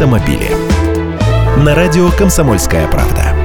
автомобили. На радио «Комсомольская правда».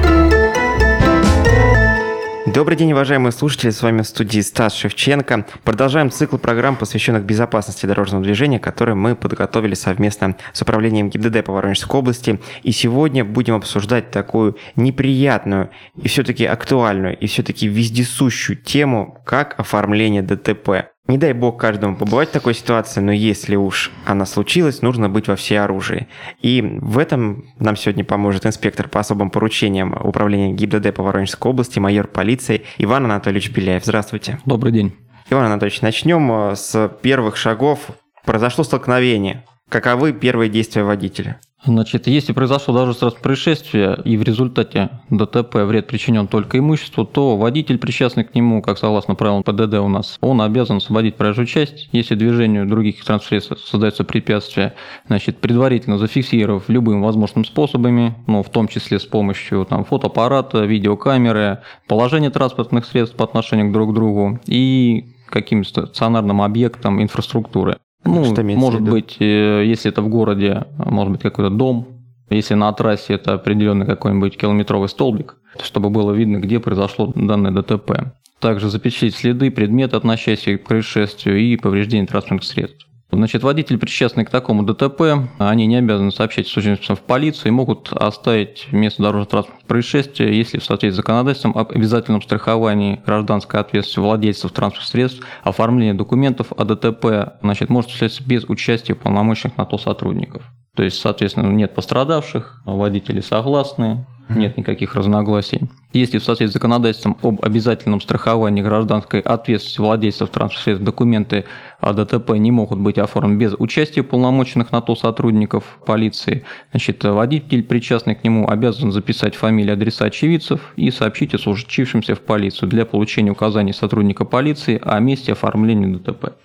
Добрый день, уважаемые слушатели, с вами в студии Стас Шевченко. Продолжаем цикл программ, посвященных безопасности дорожного движения, который мы подготовили совместно с управлением ГИБДД по Воронежской области. И сегодня будем обсуждать такую неприятную и все-таки актуальную и все-таки вездесущую тему, как оформление ДТП. Не дай бог каждому побывать в такой ситуации, но если уж она случилась, нужно быть во всеоружии. И в этом нам сегодня поможет инспектор по особым поручениям управления ГИБДД по Воронежской области, майор полиции Иван Анатольевич Беляев. Здравствуйте. Добрый день. Иван Анатольевич, начнем э, с первых шагов. Произошло столкновение. Каковы первые действия водителя? Значит, если произошло даже сразу происшествие, и в результате ДТП вред причинен только имуществу, то водитель, причастный к нему, как согласно правилам ПДД у нас, он обязан освободить проезжую часть. Если движению других транспортных создается препятствие, значит, предварительно зафиксировав любым возможным способами, ну, в том числе с помощью там, фотоаппарата, видеокамеры, положение транспортных средств по отношению к друг другу и каким-то стационарным объектам инфраструктуры. Ну, что может быть, э, если это в городе, может быть, какой-то дом, если на трассе это определенный какой-нибудь километровый столбик, чтобы было видно, где произошло данное ДТП. Также запечатлеть следы, предметы, относящиеся к происшествию и повреждения транспортных средств. Значит, водитель, причастный к такому ДТП, они не обязаны сообщать случившемуся в полицию и могут оставить место дорожно-транспортного происшествия, если в соответствии с законодательством об обязательном страховании гражданской ответственности владельцев транспортных средств, оформление документов о ДТП, значит, может осуществляться без участия полномочных на то сотрудников. То есть, соответственно, нет пострадавших, водители согласны, нет никаких разногласий. Если в соответствии с законодательством об обязательном страховании гражданской ответственности владельцев транспортных документы о ДТП не могут быть оформлены без участия полномоченных на то сотрудников полиции, значит, водитель, причастный к нему, обязан записать фамилии, адреса очевидцев и сообщить о случившемся в полицию для получения указаний сотрудника полиции о месте оформления ДТП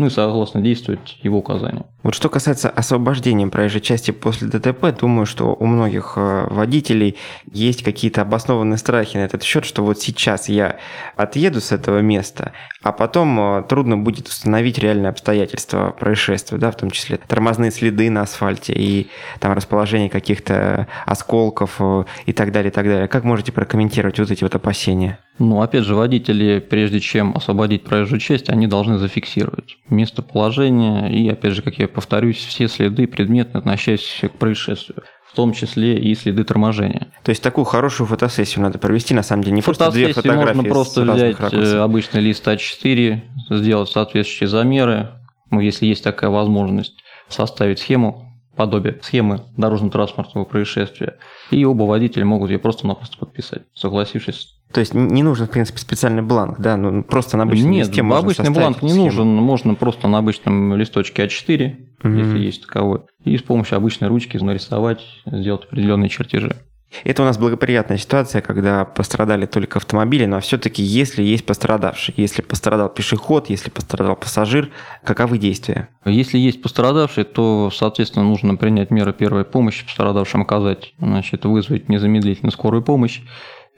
ну и согласно действовать его указаниям. Вот что касается освобождения проезжей части после ДТП, думаю, что у многих э, водителей есть какие-то обоснованные страхи на этот счет, что вот сейчас я отъеду с этого места, а потом э, трудно будет установить реальные обстоятельства происшествия, да, в том числе тормозные следы на асфальте и там расположение каких-то осколков э, и так далее, и так далее. Как можете прокомментировать вот эти вот опасения? Ну, опять же, водители, прежде чем освободить проезжую часть, они должны зафиксировать местоположение и, опять же, как я повторюсь, все следы, предметы, относящиеся к происшествию в том числе и следы торможения. То есть такую хорошую фотосессию надо провести, на самом деле, не просто две фотографии можно просто взять э, ракурсов. обычный лист А4, сделать соответствующие замеры, ну, если есть такая возможность, составить схему, подобие схемы дорожно-транспортного происшествия, и оба водителя могут ее просто-напросто подписать, согласившись то есть не нужен, в принципе, специальный бланк, да? Ну, просто на обычном Нет, листе можно обычный бланк не схему. нужен, можно просто на обычном листочке А4, угу. если есть таковой, и с помощью обычной ручки нарисовать, сделать определенные чертежи. Это у нас благоприятная ситуация, когда пострадали только автомобили, но все-таки если есть пострадавший, если пострадал пешеход, если пострадал пассажир, каковы действия? Если есть пострадавший, то, соответственно, нужно принять меры первой помощи пострадавшим оказать, значит, вызвать незамедлительно скорую помощь,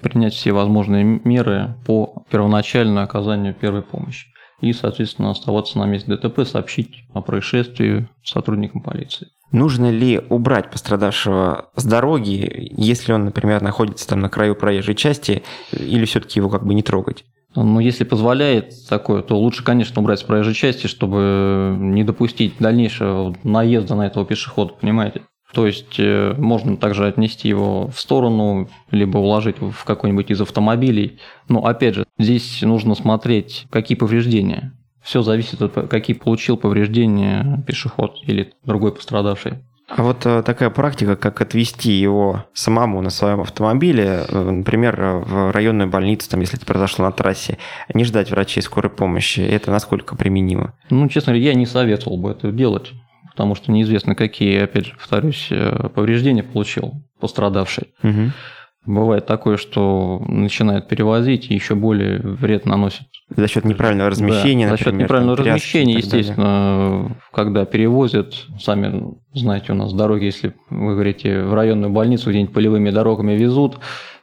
принять все возможные меры по первоначальному оказанию первой помощи и, соответственно, оставаться на месте ДТП, сообщить о происшествии сотрудникам полиции. Нужно ли убрать пострадавшего с дороги, если он, например, находится там на краю проезжей части, или все-таки его как бы не трогать? Ну, если позволяет такое, то лучше, конечно, убрать с проезжей части, чтобы не допустить дальнейшего наезда на этого пешехода, понимаете? То есть э, можно также отнести его в сторону, либо уложить в какой-нибудь из автомобилей. Но опять же, здесь нужно смотреть, какие повреждения. Все зависит от какие получил повреждения пешеход или другой пострадавший. А вот э, такая практика, как отвезти его самому на своем автомобиле, э, например, в районную больницу, там, если это произошло на трассе, не ждать врачей скорой помощи, это насколько применимо? Ну, честно говоря, я не советовал бы это делать потому что неизвестно, какие, опять же, повторюсь, э, повреждения получил пострадавший. Угу. Бывает такое, что начинают перевозить и еще более вред наносит. За счет неправильного размещения, да, например, За счет неправильного размещения, естественно, далее. когда перевозят, сами знаете, у нас дороги, если вы говорите, в районную больницу где-нибудь полевыми дорогами везут,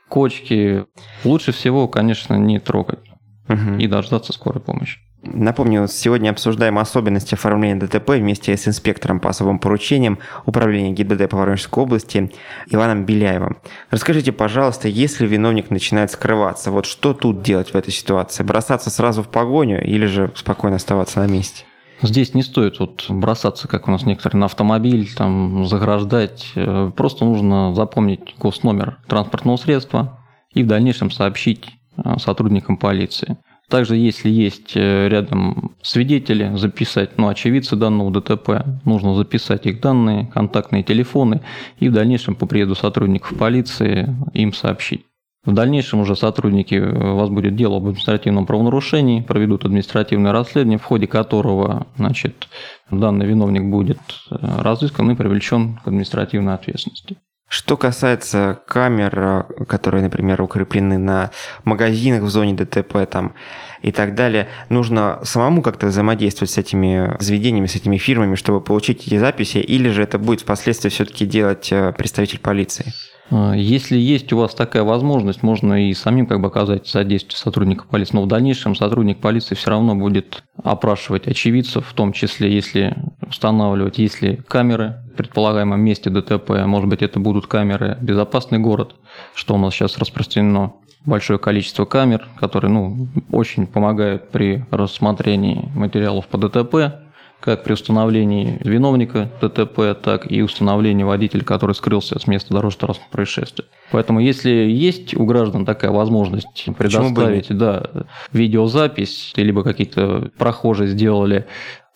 кочки, лучше всего, конечно, не трогать угу. и дождаться скорой помощи. Напомню, сегодня обсуждаем особенности оформления ДТП вместе с инспектором по особым поручениям Управления ГИБДД по Воронежской области Иваном Беляевым. Расскажите, пожалуйста, если виновник начинает скрываться, вот что тут делать в этой ситуации? Бросаться сразу в погоню или же спокойно оставаться на месте? Здесь не стоит вот бросаться, как у нас некоторые, на автомобиль, там, заграждать. Э, просто нужно запомнить госномер транспортного средства и в дальнейшем сообщить э, сотрудникам полиции. Также, если есть э, рядом свидетели, записать, ну, очевидцы данного ДТП, нужно записать их данные, контактные телефоны и в дальнейшем по приезду сотрудников полиции им сообщить. В дальнейшем уже сотрудники, э, у вас будет дело об административном правонарушении, проведут административное расследование, в ходе которого значит, данный виновник будет э, разыскан и привлечен к административной ответственности. Что касается камер, которые, например, укреплены на магазинах в зоне ДТП там, и так далее, нужно самому как-то взаимодействовать с этими заведениями, с этими фирмами, чтобы получить эти записи, или же это будет впоследствии все-таки делать э, представитель полиции? А, если есть у вас такая возможность, можно и самим как бы оказать содействие сотрудника полиции. Но в дальнейшем сотрудник полиции все равно будет опрашивать очевидцев, в том числе, если устанавливать, если камеры предполагаемом месте ДТП, может быть, это будут камеры «Безопасный город», что у нас сейчас распространено большое количество камер, которые ну, очень помогают при рассмотрении материалов по ДТП, как при установлении виновника ДТП, так и установлении водителя, который скрылся с места дорожно-транспортного происшествия. Поэтому, если есть у граждан такая возможность предоставить да, видеозапись, либо какие-то прохожие сделали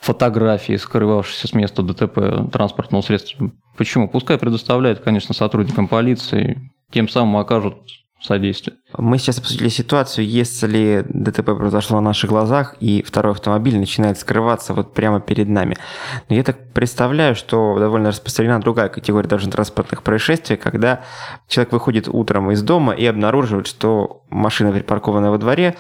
фотографии, скрывавшиеся с места ДТП транспортного средства, почему? Пускай предоставляют, конечно, сотрудникам полиции, тем самым окажут содействие. Мы сейчас обсудили ситуацию, если ДТП произошло на наших глазах, и второй автомобиль начинает скрываться вот прямо перед нами. Но я так представляю, что довольно распространена другая категория дорожно-транспортных происшествий, когда человек выходит утром из дома и обнаруживает, что машина, припаркованная во дворе,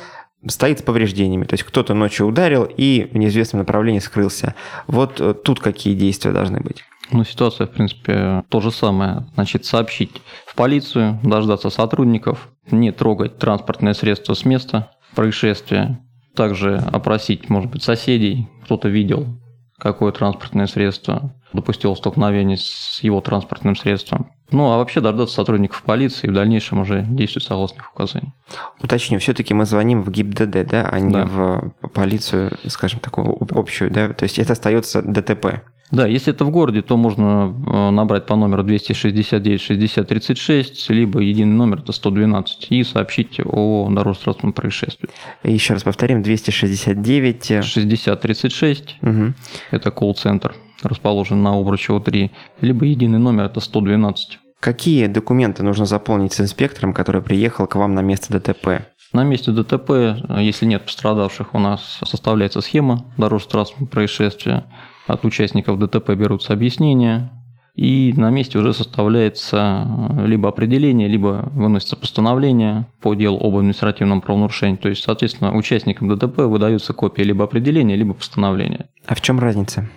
стоит с повреждениями. То есть кто-то ночью ударил и в неизвестном направлении скрылся. Вот э, тут какие действия должны быть? Ну, ситуация, в принципе, то же самое. Значит, сообщить в полицию, дождаться сотрудников, не трогать транспортное средство с места происшествия, также опросить, может быть, соседей, кто-то видел, какое транспортное средство допустило столкновение с его транспортным средством. Ну, а вообще дождаться сотрудников полиции и в дальнейшем уже действовать согласно их указаний. Уточню, все-таки мы звоним в ГИБДД, да, а не да. в полицию, скажем, такую общую, да? То есть это остается ДТП. Да, если это в городе, то можно э, набрать по номеру 269 60 36, либо единый номер это 112 и сообщить о дорожно-транспортном происшествии. Еще раз повторим, 269 60 36, угу. это колл-центр, расположен на Обручево 3, либо единый номер это 112. Какие документы нужно заполнить с инспектором, который приехал к вам на место ДТП? На месте ДТП, если нет пострадавших, у нас составляется схема дорожно-транспортного происшествия, от участников ДТП берутся объяснения, и на месте уже составляется э, либо определение, либо выносится постановление по делу об административном правонарушении. То есть, соответственно, участникам ДТП выдаются копии либо определения, либо постановления. А в чем разница?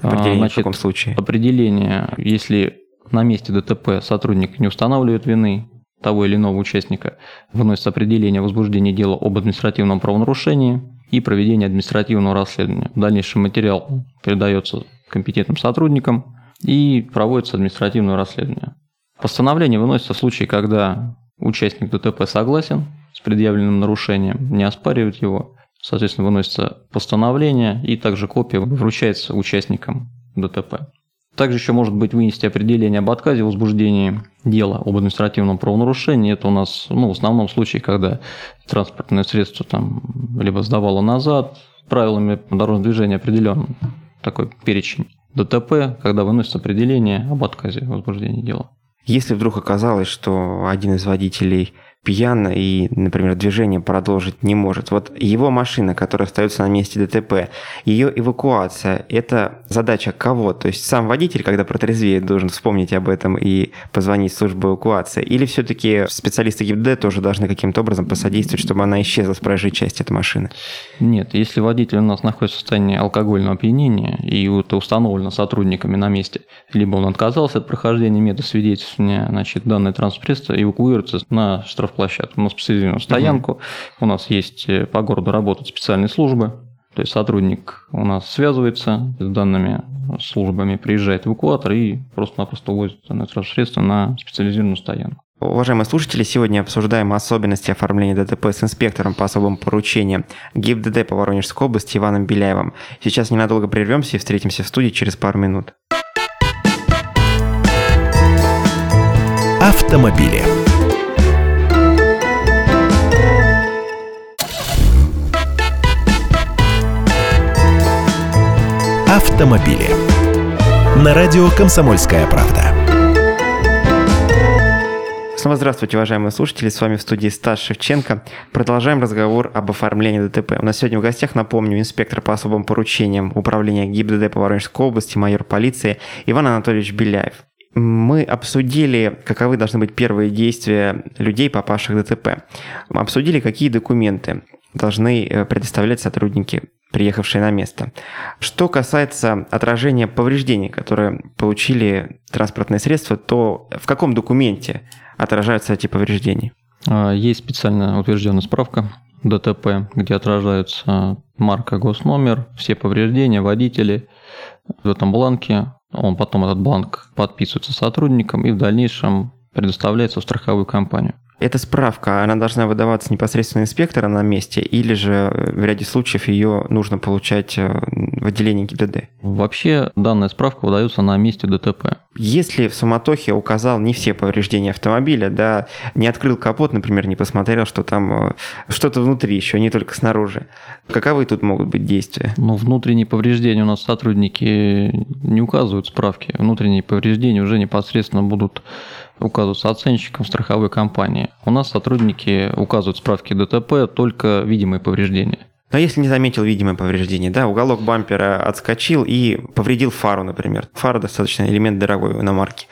А, определение Значит, в каком случае? Определение, если на месте ДТП сотрудник не устанавливает вины того или иного участника, выносится определение о возбуждении дела об административном правонарушении, и проведение административного расследования. В дальнейшем материал передается компетентным сотрудникам и проводится административное расследование. Постановление выносится в случае, когда участник ДТП согласен с предъявленным нарушением, не оспаривает его, соответственно, выносится постановление и также копия вручается участникам ДТП. Также еще может быть вынести определение об отказе в возбуждении дела об административном правонарушении. Это у нас ну, в основном случае, когда транспортное средство там либо сдавало назад, правилами дорожного движения определен такой перечень ДТП, когда выносится определение об отказе в возбуждении дела. Если вдруг оказалось, что один из водителей пьян и, например, движение продолжить не может. Вот его машина, которая остается на месте ДТП, ее эвакуация – это задача кого? То есть сам водитель, когда протрезвеет, должен вспомнить об этом и позвонить в службу эвакуации? Или все-таки специалисты ГИБДД тоже должны каким-то образом посодействовать, чтобы она исчезла с проезжей части этой машины? Нет, если водитель у нас находится в состоянии алкогольного опьянения, и это установлено сотрудниками на месте, либо он отказался от прохождения медосвидетельствования, значит, данное транспортное средство эвакуируется на штраф площадку, на специализированную стоянку. Угу. У нас есть э, по городу работают специальные службы, То есть сотрудник у нас связывается с данными службами, приезжает эвакуатор и просто-напросто увозит данное средство на специализированную стоянку. Уважаемые слушатели, сегодня обсуждаем особенности оформления ДТП с инспектором по особым поручениям ГИБДД по Воронежской области Иваном Беляевым. Сейчас ненадолго прервемся и встретимся в студии через пару минут. Автомобили. Автомобили. На радио «Комсомольская правда». Снова здравствуйте, уважаемые слушатели. С вами в студии Стас Шевченко. Продолжаем разговор об оформлении ДТП. У нас сегодня в гостях, напомню, инспектор по особым поручениям Управления ГИБДД по Воронежской области, майор полиции Иван Анатольевич Беляев. Мы обсудили, каковы должны быть первые действия людей, попавших в ДТП. Мы обсудили, какие документы должны э, предоставлять сотрудники приехавшие на место. Что касается отражения повреждений, которые получили транспортные средства, то в каком документе отражаются эти повреждения? А, есть специально утвержденная справка ДТП, где отражается марка, госномер, все повреждения, водители. В этом бланке он потом этот бланк подписывается сотрудником и в дальнейшем предоставляется в страховую компанию. Эта справка, она должна выдаваться непосредственно инспектора на месте, или же э, в ряде случаев ее нужно получать э, в отделении ГИБДД? Вообще данная справка выдается на месте ДТП. Если в суматохе указал не все повреждения автомобиля, да, не открыл капот, например, не посмотрел, что там э, что-то внутри еще, не только снаружи, каковы тут могут быть действия? Ну, внутренние повреждения у нас сотрудники не указывают справки. Внутренние повреждения уже непосредственно будут указываются оценщиком страховой компании. У нас сотрудники указывают справки ДТП только видимые повреждения. Но если не заметил видимое повреждение, да, уголок бампера отскочил и повредил фару, например. Фара достаточно элемент дорогой на марке.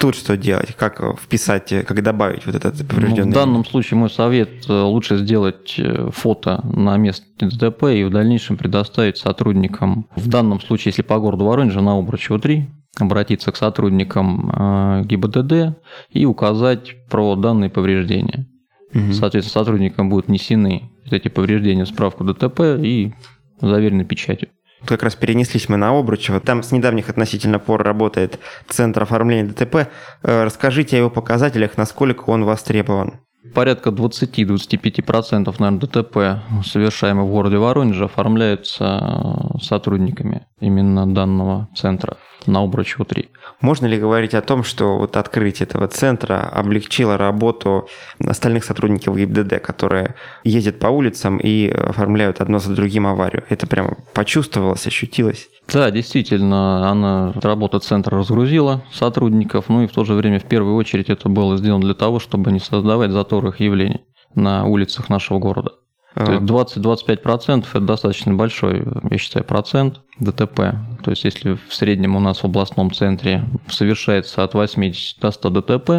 Тут что делать? Как вписать, как добавить вот этот поврежденный? Ну, в данном случае мой совет э, лучше сделать э, фото на месте ДТП и в дальнейшем предоставить сотрудникам. В данном случае, если по городу Воронежа на Обручево 3, обратиться к сотрудникам э, ГИБДД и указать про данные повреждения. Угу. Соответственно, сотрудникам будут внесены эти повреждения в справку ДТП и заверены печатью. Как раз перенеслись мы на Обручево. Там с недавних относительно пор работает Центр оформления ДТП. Э, расскажите о его показателях, насколько он востребован. Порядка 20-25% наверное, ДТП, совершаемых в городе Воронеже, оформляются сотрудниками именно данного центра на Обручево 3. Можно ли говорить о том, что вот открытие этого центра облегчило работу остальных сотрудников ГИБДД, которые ездят по улицам и оформляют одно за другим аварию? Это прямо почувствовалось, ощутилось? Да, действительно, она работа центра разгрузила сотрудников, ну и в то же время в первую очередь это было сделано для того, чтобы не создавать заторных явлений на улицах нашего города. То есть 20-25% это достаточно большой, я считаю, процент ДТП. То есть если в среднем у нас в областном центре совершается от 80 до 100 ДТП,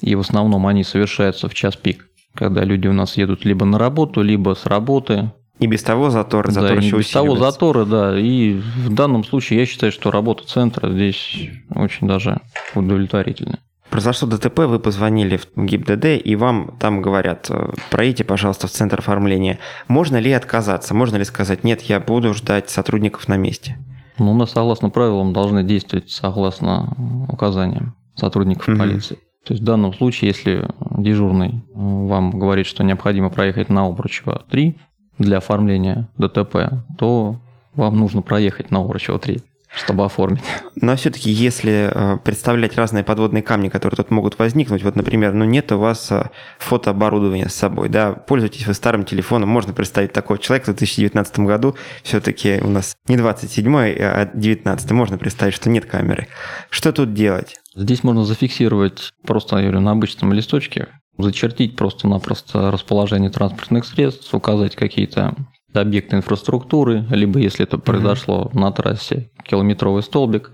и в основном они совершаются в час пик, когда люди у нас едут либо на работу, либо с работы. И без того затор, затор да, еще без того заторы, да. И в данном случае я считаю, что работа центра здесь очень даже удовлетворительная. Произошло ДТП, вы позвонили в ГИБДД, и вам там говорят, э, проедьте, пожалуйста, в центр оформления. Можно ли отказаться? Можно ли сказать, нет, я буду ждать сотрудников на месте? Ну, мы согласно правилам должны действовать согласно указаниям сотрудников угу. полиции. То есть в данном случае, если дежурный вам говорит, что необходимо проехать на Обручево 3 для оформления ДТП, то вам нужно проехать на Обручево 3 чтобы оформить. Но все-таки, если э, представлять разные подводные камни, которые тут могут возникнуть, вот, например, ну нет у вас э, фотооборудования с собой, да, пользуетесь вы старым телефоном, можно представить такого человека в 2019 году, все-таки у нас не 27 а 19 можно представить, что нет камеры. Что тут делать? Здесь можно зафиксировать просто, я говорю, на обычном листочке, зачертить просто-напросто расположение транспортных средств, указать какие-то объекты инфраструктуры, либо если это произошло mm-hmm. на трассе, километровый столбик,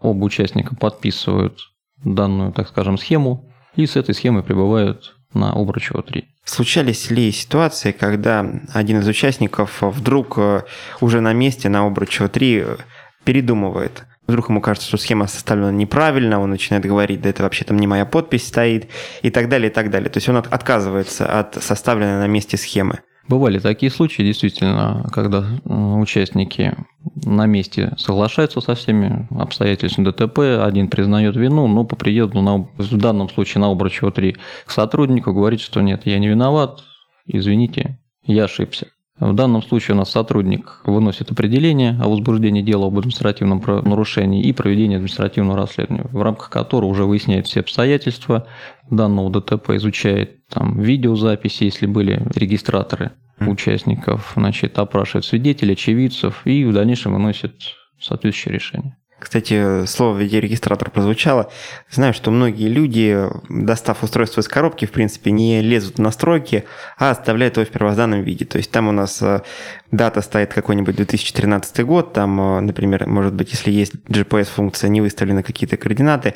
оба участника подписывают данную, так скажем, схему, и с этой схемой прибывают на Обручево 3. Случались ли ситуации, когда один из участников вдруг э, уже на месте на Обручево 3 передумывает? Вдруг ему кажется, что схема составлена неправильно, он начинает говорить, да это вообще там не моя подпись стоит, и так далее, и так далее. То есть он отказывается от составленной на месте схемы. Бывали такие случаи, действительно, когда участники на месте соглашаются со всеми обстоятельствами ДТП, один признает вину, но по приезду, на, в данном случае на Обручева 3, к сотруднику говорит, что нет, я не виноват, извините, я ошибся. В данном случае у нас сотрудник выносит определение о возбуждении дела об административном нарушении и проведении административного расследования, в рамках которого уже выясняет все обстоятельства данного ДТП, изучает там видеозаписи, если были регистраторы участников, значит, опрашивает свидетелей, очевидцев и в дальнейшем выносит соответствующее решение. Кстати, слово видеорегистратор прозвучало. Знаю, что многие люди, достав устройство из коробки, в принципе, не лезут в настройки, а оставляют его в первозданном виде. То есть там у нас э, дата стоит какой-нибудь 2013 год, там, э, например, может быть, если есть GPS-функция, не выставлены какие-то координаты.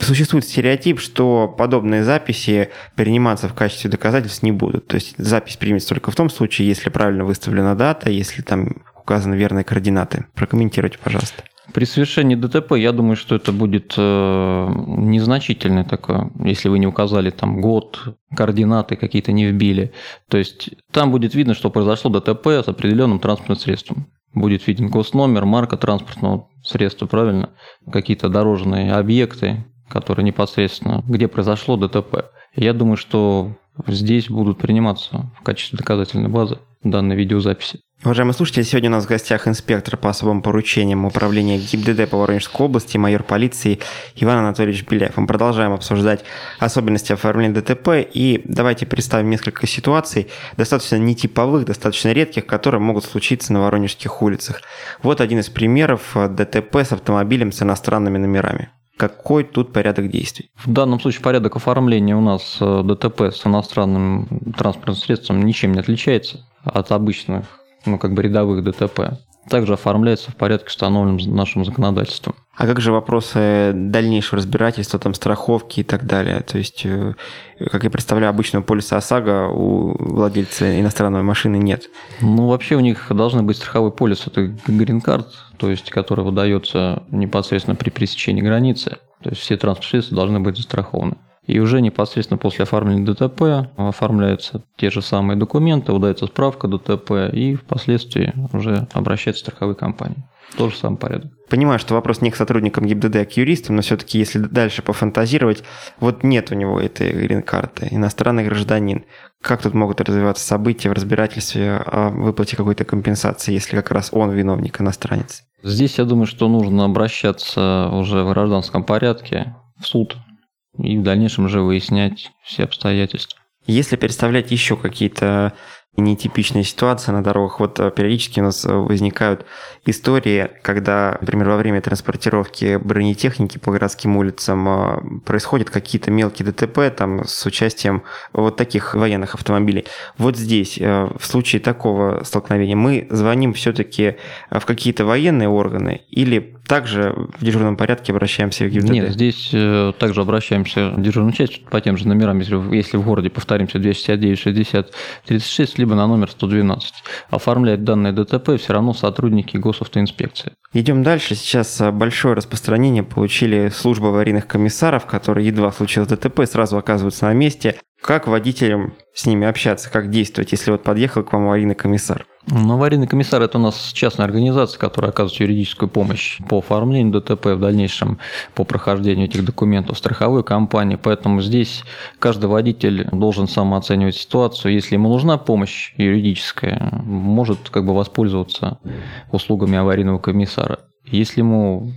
Существует стереотип, что подобные записи приниматься в качестве доказательств не будут. То есть запись примется только в том случае, если правильно выставлена дата, если там указаны верные координаты. Прокомментируйте, пожалуйста. При совершении ДТП, я думаю, что это будет э, незначительное такое, если вы не указали там год, координаты какие-то не вбили. То есть там будет видно, что произошло ДТП с определенным транспортным средством. Будет виден госномер, марка транспортного средства, правильно? Какие-то дорожные объекты, которые непосредственно, где произошло ДТП. Я думаю, что здесь будут приниматься в качестве доказательной базы данной видеозаписи. Уважаемые слушатели, сегодня у нас в гостях инспектор по особым поручениям управления ГИБДД по Воронежской области, майор полиции Иван Анатольевич Беляев. Мы продолжаем обсуждать особенности оформления ДТП и давайте представим несколько ситуаций, достаточно нетиповых, достаточно редких, которые могут случиться на воронежских улицах. Вот один из примеров ДТП с автомобилем с иностранными номерами. Какой тут порядок действий? В данном случае порядок оформления у нас э, ДТП с иностранным транспортным средством ничем не отличается от обычных ну, как бы рядовых ДТП, также оформляется в порядке, установленном нашим законодательством. А как же вопросы дальнейшего разбирательства, там, страховки и так далее? То есть, э, как я представляю, обычного полиса ОСАГО у владельца иностранной машины нет. Ну, вообще у них должны быть страховой полис, это грин-карт, то есть, который выдается непосредственно при пересечении границы. То есть, все транспортные средства должны быть застрахованы. И уже непосредственно после оформления ДТП оформляются те же самые документы, выдается справка ДТП, и впоследствии уже обращается страховые компании. Тот же самый порядок. Понимаю, что вопрос не к сотрудникам ГИБДД, а к юристам, но все-таки, если дальше пофантазировать, вот нет у него этой грин-карты, иностранный гражданин. Как тут могут развиваться события в разбирательстве о выплате какой-то компенсации, если как раз он виновник, иностранец? Здесь я думаю, что нужно обращаться уже в гражданском порядке в суд и в дальнейшем уже выяснять все обстоятельства. Если представлять еще какие-то нетипичные ситуации на дорогах. Вот э, периодически у нас э, возникают истории, когда, например, во время транспортировки бронетехники по городским улицам э, происходят какие-то мелкие ДТП там с участием вот таких военных автомобилей. Вот здесь, в случае такого столкновения, мы звоним все-таки в какие-то военные органы или также в дежурном порядке обращаемся в ГИБДД? Нет, здесь также обращаемся в дежурную часть по тем же номерам, если, если в городе, повторимся, 269 60 36, либо на номер 112. Оформлять данное ДТП все равно сотрудники госавтоинспекции. Идем дальше. Сейчас а, большое распространение получили служба аварийных комиссаров, которые едва случилось ДТП, сразу оказываются на месте. Как водителям с ними общаться, как действовать, если вот подъехал к вам аварийный комиссар? Ну, аварийный комиссар – это у нас частная организация, которая оказывает юридическую помощь по оформлению ДТП, в дальнейшем по прохождению этих документов страховой компании. Поэтому здесь каждый водитель должен самооценивать ситуацию. Если ему нужна помощь юридическая, может как бы воспользоваться услугами аварийного комиссара. Если ему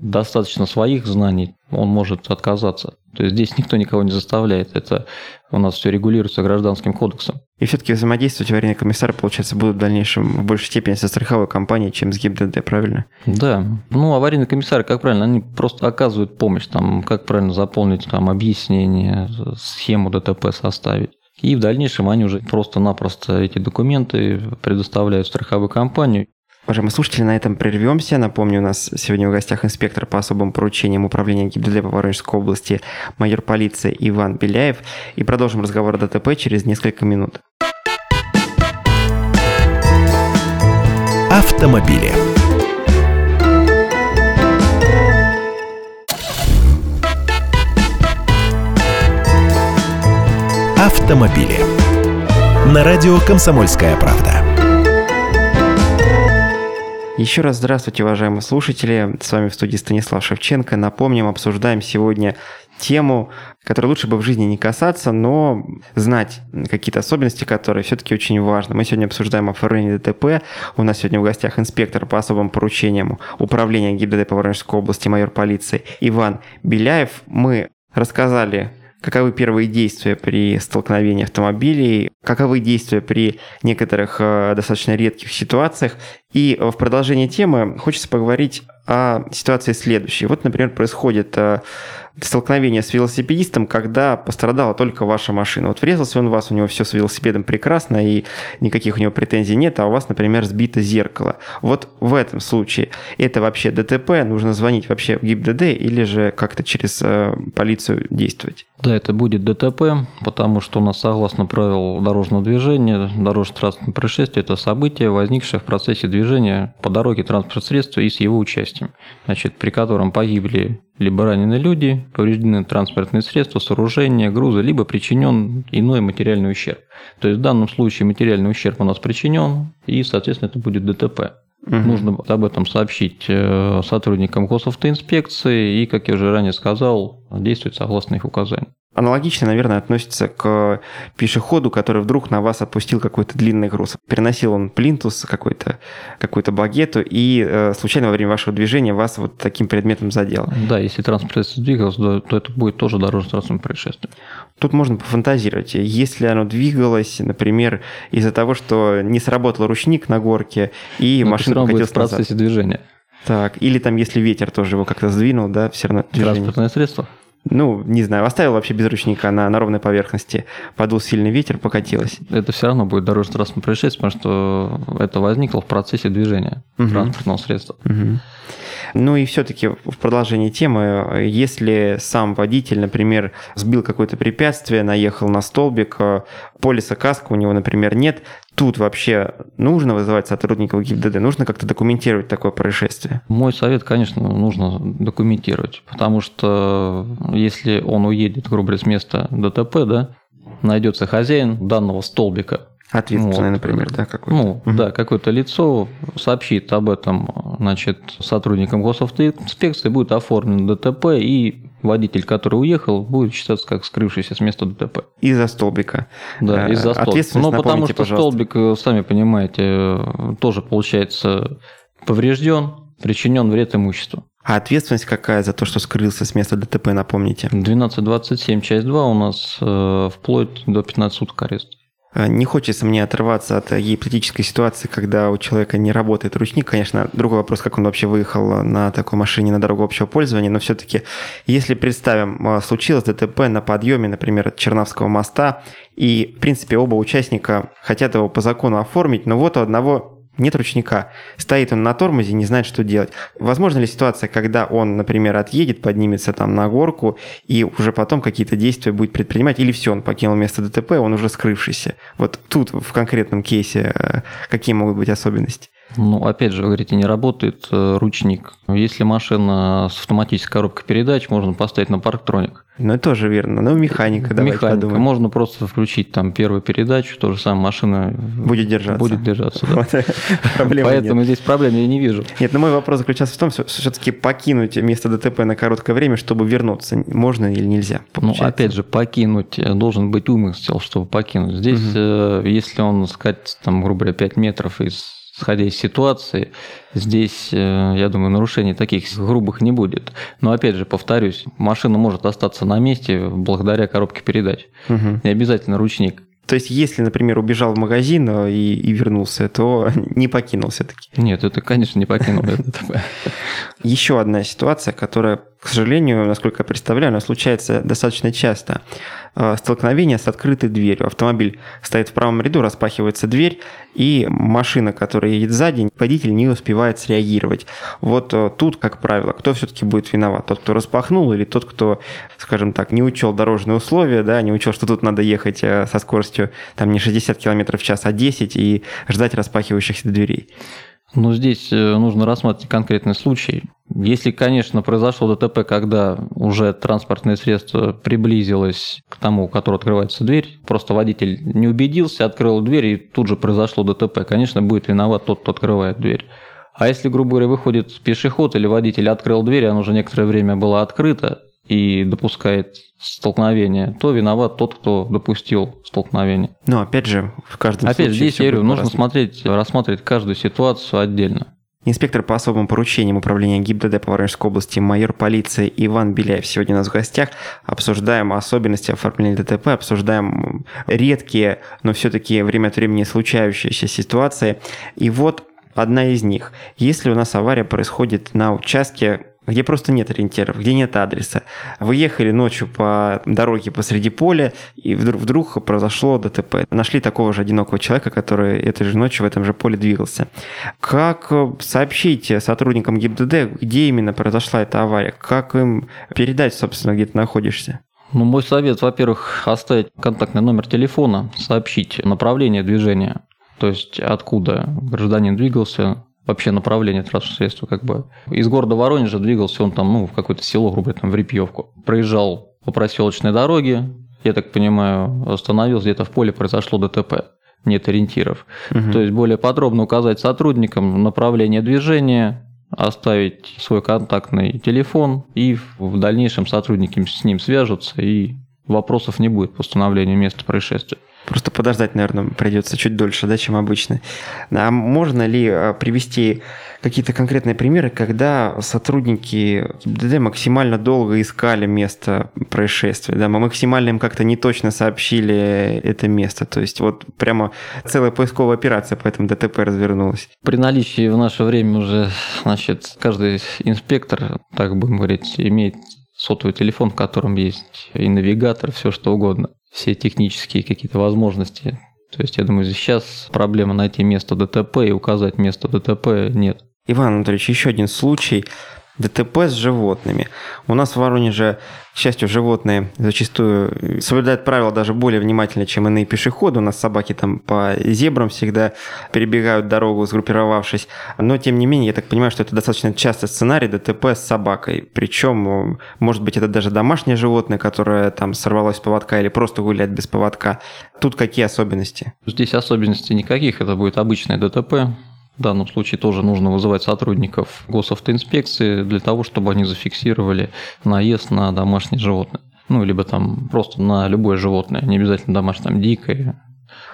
достаточно своих знаний, он может отказаться. То есть здесь никто никого не заставляет. Это у нас все регулируется гражданским кодексом. И все-таки взаимодействовать аварийные комиссары, получается, будут в дальнейшем в большей степени со страховой компанией, чем с ГИБДД, правильно? Да. Ну, аварийные комиссары, как правильно, они просто оказывают помощь, там, как правильно заполнить там, объяснение, схему ДТП составить. И в дальнейшем они уже просто-напросто эти документы предоставляют страховую компанию. Уважаемые слушатели, на этом прервемся. Напомню, у нас сегодня в гостях инспектор по особым поручениям управления ГИБДД по Воронежской области майор полиции Иван Беляев. И продолжим разговор о ДТП через несколько минут. Автомобили. Автомобили. на радио «Комсомольская правда». Еще раз здравствуйте, уважаемые слушатели. С вами в студии Станислав Шевченко. Напомним, обсуждаем сегодня тему, которой лучше бы в жизни не касаться, но знать какие-то особенности, которые все-таки очень важны. Мы сегодня обсуждаем оформление ДТП. У нас сегодня в гостях инспектор по особым поручениям управления ГИБДД по Воронежской области, майор полиции Иван Беляев. Мы рассказали каковы первые действия при столкновении автомобилей, каковы действия при некоторых э, достаточно редких ситуациях. И в продолжении темы хочется поговорить о ситуации следующей. Вот, например, происходит э, столкновение с велосипедистом, когда пострадала только ваша машина. Вот врезался он в вас, у него все с велосипедом прекрасно, и никаких у него претензий нет, а у вас, например, сбито зеркало. Вот в этом случае это вообще ДТП, нужно звонить вообще в ГИБДД или же как-то через э, полицию действовать? Да, это будет ДТП, потому что у нас согласно правил дорожного движения, дорожно-транспортное происшествие – это событие, возникшее в процессе движения по дороге транспортного средства и с его участием, значит, при котором погибли либо ранены люди, повреждены транспортные средства, сооружения, грузы, либо причинен иной материальный ущерб. То есть в данном случае материальный ущерб у нас причинен, и, соответственно, это будет ДТП. Угу. Нужно об этом сообщить э, сотрудникам госавтоинспекции и, как я уже ранее сказал, действовать согласно их указаниям. Аналогично, наверное, относится к пешеходу, который вдруг на вас отпустил какой-то длинный груз. Переносил он плинтус, какой-то какую багету, и э, случайно во время вашего движения вас вот таким предметом задел. Да, если транспорт двигался, то это будет тоже дорожно-транспортное происшествие. Тут можно пофантазировать. Если оно двигалось, например, из-за того, что не сработал ручник на горке, и Но машина покатилась в процессе назад. движения. Так, или там, если ветер тоже его как-то сдвинул, да, все равно движение. Транспортное средство? Ну, не знаю, оставил вообще без ручника на, на ровной поверхности, подул сильный ветер, покатилось. Это все равно будет дорожно-транспортное происшествие, потому что это возникло в процессе движения угу. транспортного средства. Угу. Ну и все-таки в продолжении темы, если сам водитель, например, сбил какое-то препятствие, наехал на столбик, э, полиса каска у него, например, нет, тут вообще нужно вызывать сотрудников ГИБДД? Нужно как-то документировать такое происшествие? Мой совет, конечно, нужно документировать, потому что если он уедет, грубо говоря, с места ДТП, да, найдется хозяин данного столбика, Ответственное, вот. например, да, какое-то. Ну, угу. да, какое-то лицо сообщит об этом, значит, сотрудникам госавтоинспекции, будет оформлен ДТП, и водитель, который уехал, будет считаться как скрывшийся с места ДТП. Из-за столбика. Да, э, из-за столбика. Ну, потому что пожалуйста. столбик, э, сами понимаете, э, тоже получается поврежден, причинен вред имуществу. А ответственность какая за то, что скрылся с места ДТП, напомните? 12.27, часть 2 у нас э, вплоть до 15 суток ареста. Э, не хочется мне отрываться от гипотетической ситуации, когда у человека не работает ручник. Конечно, другой вопрос, как он вообще выехал на такой машине на дорогу общего пользования, но все-таки, если представим, э, случилось ДТП на подъеме, например, от Чернавского моста, и, в принципе, оба участника хотят его по закону оформить, но вот у одного нет ручника. Стоит он на тормозе, не знает, что делать. Возможно ли ситуация, когда он, например, отъедет, поднимется там на горку, и уже потом какие-то действия будет предпринимать, или все, он покинул место ДТП, он уже скрывшийся. Вот тут, в конкретном кейсе, э, какие могут быть особенности? Ну, опять же, вы говорите, не работает э, ручник. Если машина с автоматической коробкой передач, можно поставить на парктроник. Ну, это тоже верно. Ну, механика, давайте Механика. подумаем. Можно просто включить там первую передачу, то же самое машина будет держаться. Будет держаться, да. Поэтому здесь проблем я не вижу. Нет, но мой вопрос заключался в том, что все-таки покинуть место ДТП на короткое время, чтобы вернуться, можно или нельзя? Ну, опять же, покинуть э, должен быть умысел, чтобы покинуть. Здесь, э, если он, сказать, там, грубо говоря, 5 метров из исходя из ситуации, здесь, э, я думаю, нарушений таких грубых не будет. Но опять же, повторюсь, машина может остаться на месте благодаря коробке передач. Угу. Не обязательно ручник. То есть, если, например, убежал в магазин э, и, и вернулся, то не покинул все-таки. Нет, это, конечно, не покинул. Еще одна ситуация, которая, к сожалению, насколько я представляю, она случается достаточно часто. Э, столкновение с открытой дверью. Автомобиль стоит в правом ряду, распахивается дверь, и машина, которая едет сзади, водитель не успевает среагировать. Вот э, тут, как правило, кто все-таки будет виноват? Тот, кто распахнул, или тот, кто, скажем так, не учел дорожные условия, да, не учел, что тут надо ехать э, со скоростью там не 60 км в час, а 10 и ждать распахивающихся дверей. Но здесь нужно рассматривать конкретный случай. Если, конечно, произошло ДТП, когда уже транспортное средство приблизилось к тому, у которого открывается дверь, просто водитель не убедился, открыл дверь и тут же произошло ДТП, конечно, будет виноват тот, кто открывает дверь. А если, грубо говоря, выходит пешеход или водитель открыл дверь, она уже некоторое время была открыта, и допускает столкновение, то виноват тот, кто допустил столкновение. Но опять же, в каждом опять случае... здесь, я говорю, нужно смотреть, рассматривать каждую ситуацию отдельно. Инспектор по особым поручениям управления ГИБДД по Воронежской области, майор полиции Иван Беляев сегодня у нас в гостях. Обсуждаем особенности оформления ДТП, обсуждаем редкие, но все-таки время от времени случающиеся ситуации. И вот одна из них. Если у нас авария происходит на участке, где просто нет ориентиров, где нет адреса. Вы ехали ночью по дороге посреди поля, и вдруг, вдруг произошло ДТП. Нашли такого же одинокого человека, который этой же ночью в этом же поле двигался. Как сообщить сотрудникам ГИБДД, где именно произошла эта авария? Как им передать, собственно, где ты находишься? Ну, мой совет, во-первых, оставить контактный номер телефона, сообщить направление движения, то есть откуда гражданин двигался, вообще направление транспортного средства, как бы. Из города Воронежа двигался он там, ну, в какое-то село, грубо говоря, там, в Репьевку. Проезжал по проселочной дороге, я так понимаю, остановился где-то в поле, произошло ДТП. Нет ориентиров. Угу. То есть более подробно указать сотрудникам направление движения, оставить свой контактный телефон, и в дальнейшем сотрудники с ним свяжутся, и вопросов не будет по установлению места происшествия. Просто подождать, наверное, придется чуть дольше, да, чем обычно. А можно ли а, привести какие-то конкретные примеры, когда сотрудники ГИБДД максимально долго искали место происшествия, да, мы максимально им как-то не точно сообщили это место, то есть вот прямо целая поисковая операция по этому ДТП развернулась. При наличии в наше время уже, значит, каждый инспектор, так будем говорить, имеет сотовый телефон, в котором есть и навигатор, все что угодно все технические какие-то возможности. То есть, я думаю, сейчас проблема найти место ДТП и указать место ДТП нет. Иван Анатольевич, еще один случай. ДТП с животными. У нас в Воронеже, к счастью, животные зачастую соблюдают правила даже более внимательно, чем иные пешеходы. У нас собаки там по зебрам всегда перебегают дорогу, сгруппировавшись. Но, тем не менее, я так понимаю, что это достаточно частый сценарий ДТП с собакой. Причем, может быть, это даже домашнее животное, которое там сорвалось с поводка или просто гуляет без поводка. Тут какие особенности? Здесь особенностей никаких. Это будет обычное ДТП в данном случае тоже нужно вызывать сотрудников госавтоинспекции для того, чтобы они зафиксировали наезд на домашнее животное. Ну, либо там просто на любое животное, не обязательно домашнее, там дикое,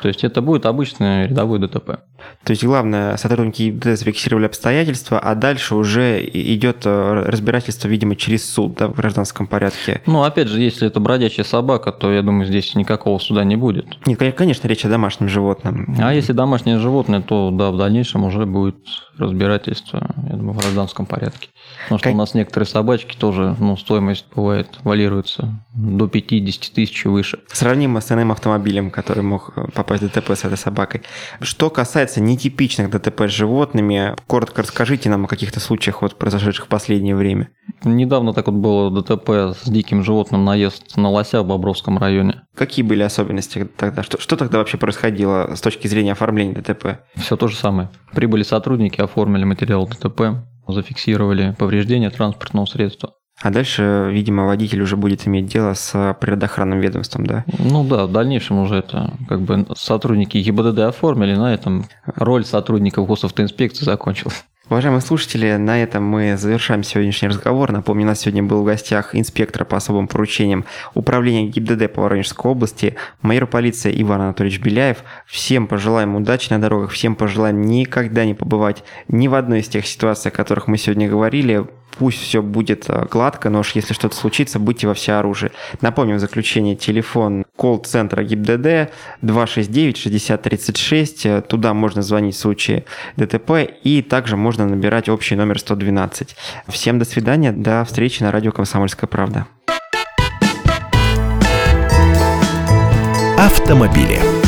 то есть это будет обычный рядовой ДТП. То есть главное, сотрудники ИБД зафиксировали обстоятельства, а дальше уже идет э, разбирательство, видимо, через суд да, в гражданском порядке. Ну, опять же, если это бродячая собака, то я думаю, здесь никакого суда не будет. Нет, конечно, речь о домашнем животном. А если домашнее животное, то да, в дальнейшем уже будет разбирательство, я думаю, в гражданском порядке. Потому что как... у нас некоторые собачки тоже, ну, стоимость бывает, валируется до 50 тысяч и выше. Сравнимо с иным автомобилем, который мог попасть в ДТП с этой собакой. Что касается нетипичных ДТП с животными, коротко расскажите нам о каких-то случаях, вот, произошедших в последнее время. Недавно так вот было ДТП с диким животным наезд на лося в Бобровском районе. Какие были особенности тогда? Что, что тогда вообще происходило с точки зрения оформления ДТП? Все то же самое. Прибыли сотрудники, оформили материал ДТП, зафиксировали повреждения транспортного средства. А дальше, видимо, водитель уже будет иметь дело с природоохранным ведомством, да? Ну да, в дальнейшем уже это как бы сотрудники ГИБДД оформили, на этом роль сотрудников госавтоинспекции закончилась. Уважаемые слушатели, на этом мы завершаем сегодняшний разговор. Напомню, у нас сегодня был в гостях инспектор по особым поручениям управления ГИБДД по Воронежской области, майор полиции Иван Анатольевич Беляев. Всем пожелаем удачи на дорогах, всем пожелаем никогда не побывать ни в одной из тех ситуаций, о которых мы сегодня говорили пусть все будет э, гладко, но уж если что-то случится, будьте во всеоружии. Напомню в заключение телефон колл-центра ГИБДД 269-6036, туда можно звонить в случае ДТП, и также можно набирать общий номер 112. Всем до свидания, до встречи на радио «Комсомольская правда». Автомобили.